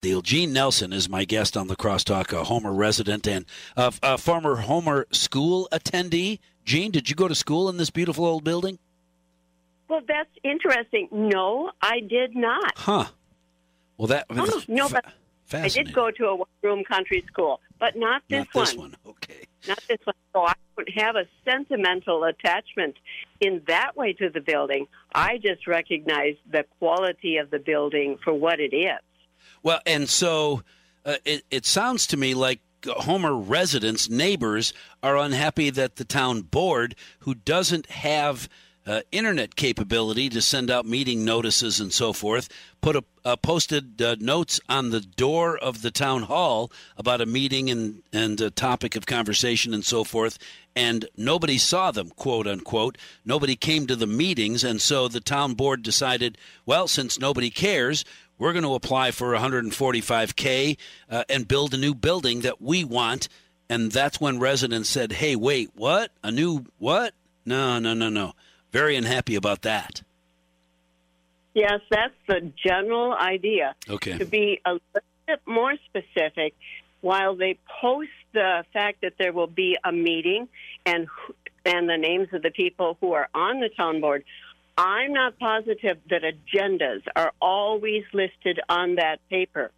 deal. Jean Nelson is my guest on the Crosstalk, a Homer resident and uh, a former Homer school attendee. Jean, did you go to school in this beautiful old building? Well, that's interesting. No, I did not. Huh. Well, that oh, no, but I did go to a one-room country school, but not this not this one. Okay. Not this one. So I don't have a sentimental attachment in that way to the building. I just recognize the quality of the building for what it is. Well, and so uh, it, it sounds to me like Homer residents, neighbors, are unhappy that the town board, who doesn't have uh, internet capability to send out meeting notices and so forth, put a, uh, posted uh, notes on the door of the town hall about a meeting and and a topic of conversation and so forth, and nobody saw them, quote unquote. Nobody came to the meetings, and so the town board decided, well, since nobody cares, we're going to apply for 145K uh, and build a new building that we want. And that's when residents said, hey, wait, what? A new what? No, no, no, no. Very unhappy about that. Yes, that's the general idea. Okay. To be a little bit more specific, while they post the fact that there will be a meeting and and the names of the people who are on the town board, I'm not positive that agendas are always listed on that paper.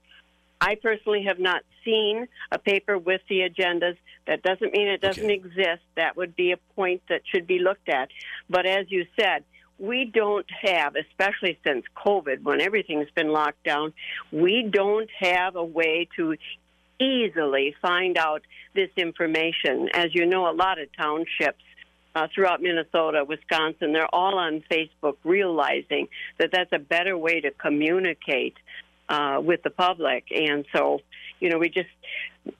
I personally have not seen a paper with the agendas. That doesn't mean it doesn't okay. exist. That would be a point that should be looked at. But as you said, we don't have, especially since COVID, when everything's been locked down, we don't have a way to easily find out this information. As you know, a lot of townships uh, throughout Minnesota, Wisconsin, they're all on Facebook, realizing that that's a better way to communicate uh, with the public. And so, you know, we just,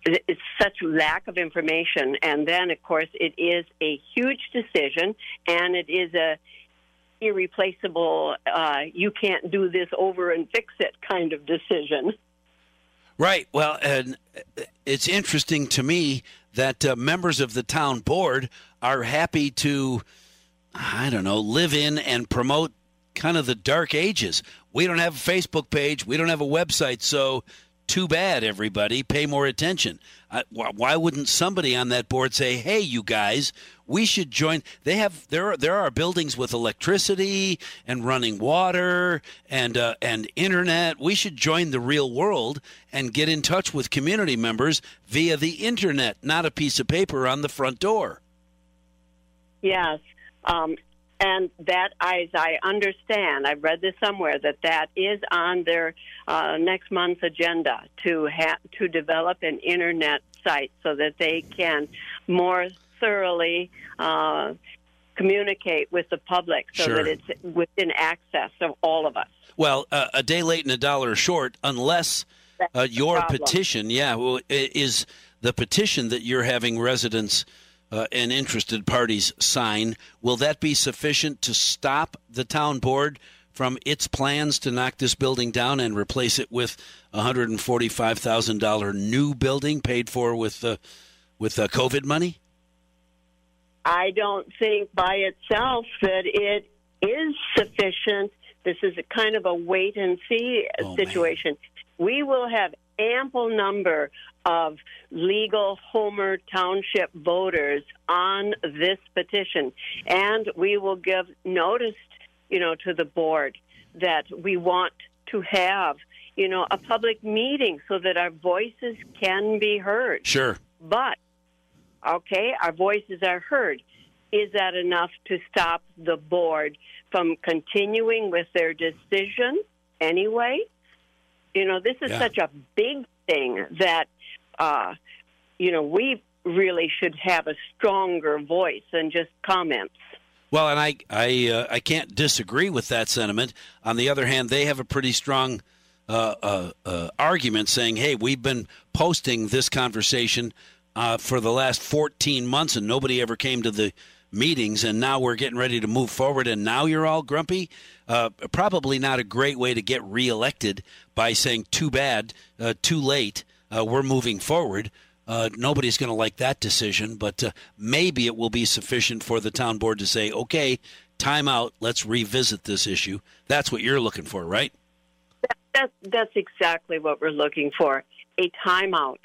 it's such lack of information. And then, of course, it is a huge decision, and it is a irreplaceable, uh, you can't do this over and fix it kind of decision. Right. Well, and it's interesting to me that uh, members of the town board are happy to, I don't know, live in and promote kind of the dark ages. We don't have a Facebook page, we don't have a website, so too bad, everybody. Pay more attention. Why wouldn't somebody on that board say, "Hey, you guys, we should join"? They have there. Are, there are buildings with electricity and running water and uh, and internet. We should join the real world and get in touch with community members via the internet, not a piece of paper on the front door. Yes, um, and that, as I understand, I've read this somewhere that that is on their uh, next month's agenda to ha- to develop an internet site so that they can more thoroughly uh, communicate with the public, so sure. that it's within access of all of us. Well, uh, a day late and a dollar short, unless uh, your petition, yeah, well, is the petition that you're having residents uh, and interested parties sign, will that be sufficient to stop the town board from its plans to knock this building down and replace it with a hundred and forty-five thousand dollar new building paid for with uh, with uh, COVID money? I don't think by itself that it is sufficient. This is a kind of a wait and see oh, situation. Man. We will have ample number of legal Homer Township voters on this petition, and we will give notice, you know, to the board that we want to have, you know, a public meeting so that our voices can be heard. Sure. But okay, our voices are heard. Is that enough to stop the board from continuing with their decision anyway? You know, this is yeah. such a big thing that, uh, you know, we really should have a stronger voice than just comments. Well, and I I uh, I can't disagree with that sentiment. On the other hand, they have a pretty strong uh, uh, uh argument saying, "Hey, we've been posting this conversation uh, for the last 14 months, and nobody ever came to the meetings, and now we're getting ready to move forward, and now you're all grumpy. Uh, probably not a great way to get reelected by saying, too bad, uh, too late, uh, we're moving forward. Uh, nobody's going to like that decision, but uh, maybe it will be sufficient for the town board to say, okay, time out, let's revisit this issue. That's what you're looking for, right? That, that's exactly what we're looking for a timeout.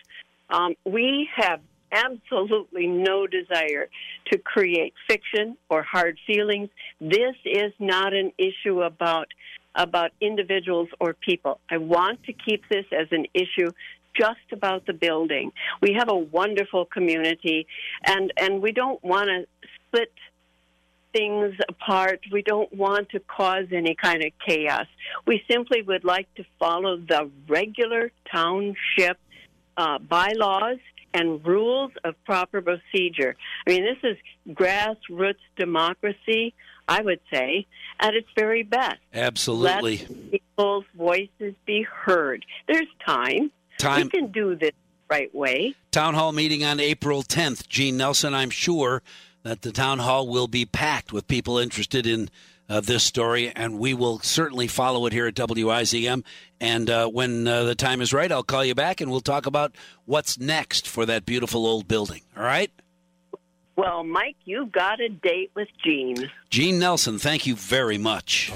Um, we have absolutely no desire to create fiction or hard feelings. This is not an issue about about individuals or people. I want to keep this as an issue just about the building. We have a wonderful community and and we don't want to split things apart. We don't want to cause any kind of chaos. We simply would like to follow the regular township uh, bylaws and rules of proper procedure. I mean, this is grassroots democracy, I would say, at its very best. Absolutely. Let people's voices be heard. There's time. Time. We can do this right way. Town hall meeting on April 10th. Jean Nelson, I'm sure that the town hall will be packed with people interested in uh, this story, and we will certainly follow it here at WIZM. And uh, when uh, the time is right, I'll call you back and we'll talk about what's next for that beautiful old building. All right? Well, Mike, you've got a date with Jean. Jean Nelson, thank you very much.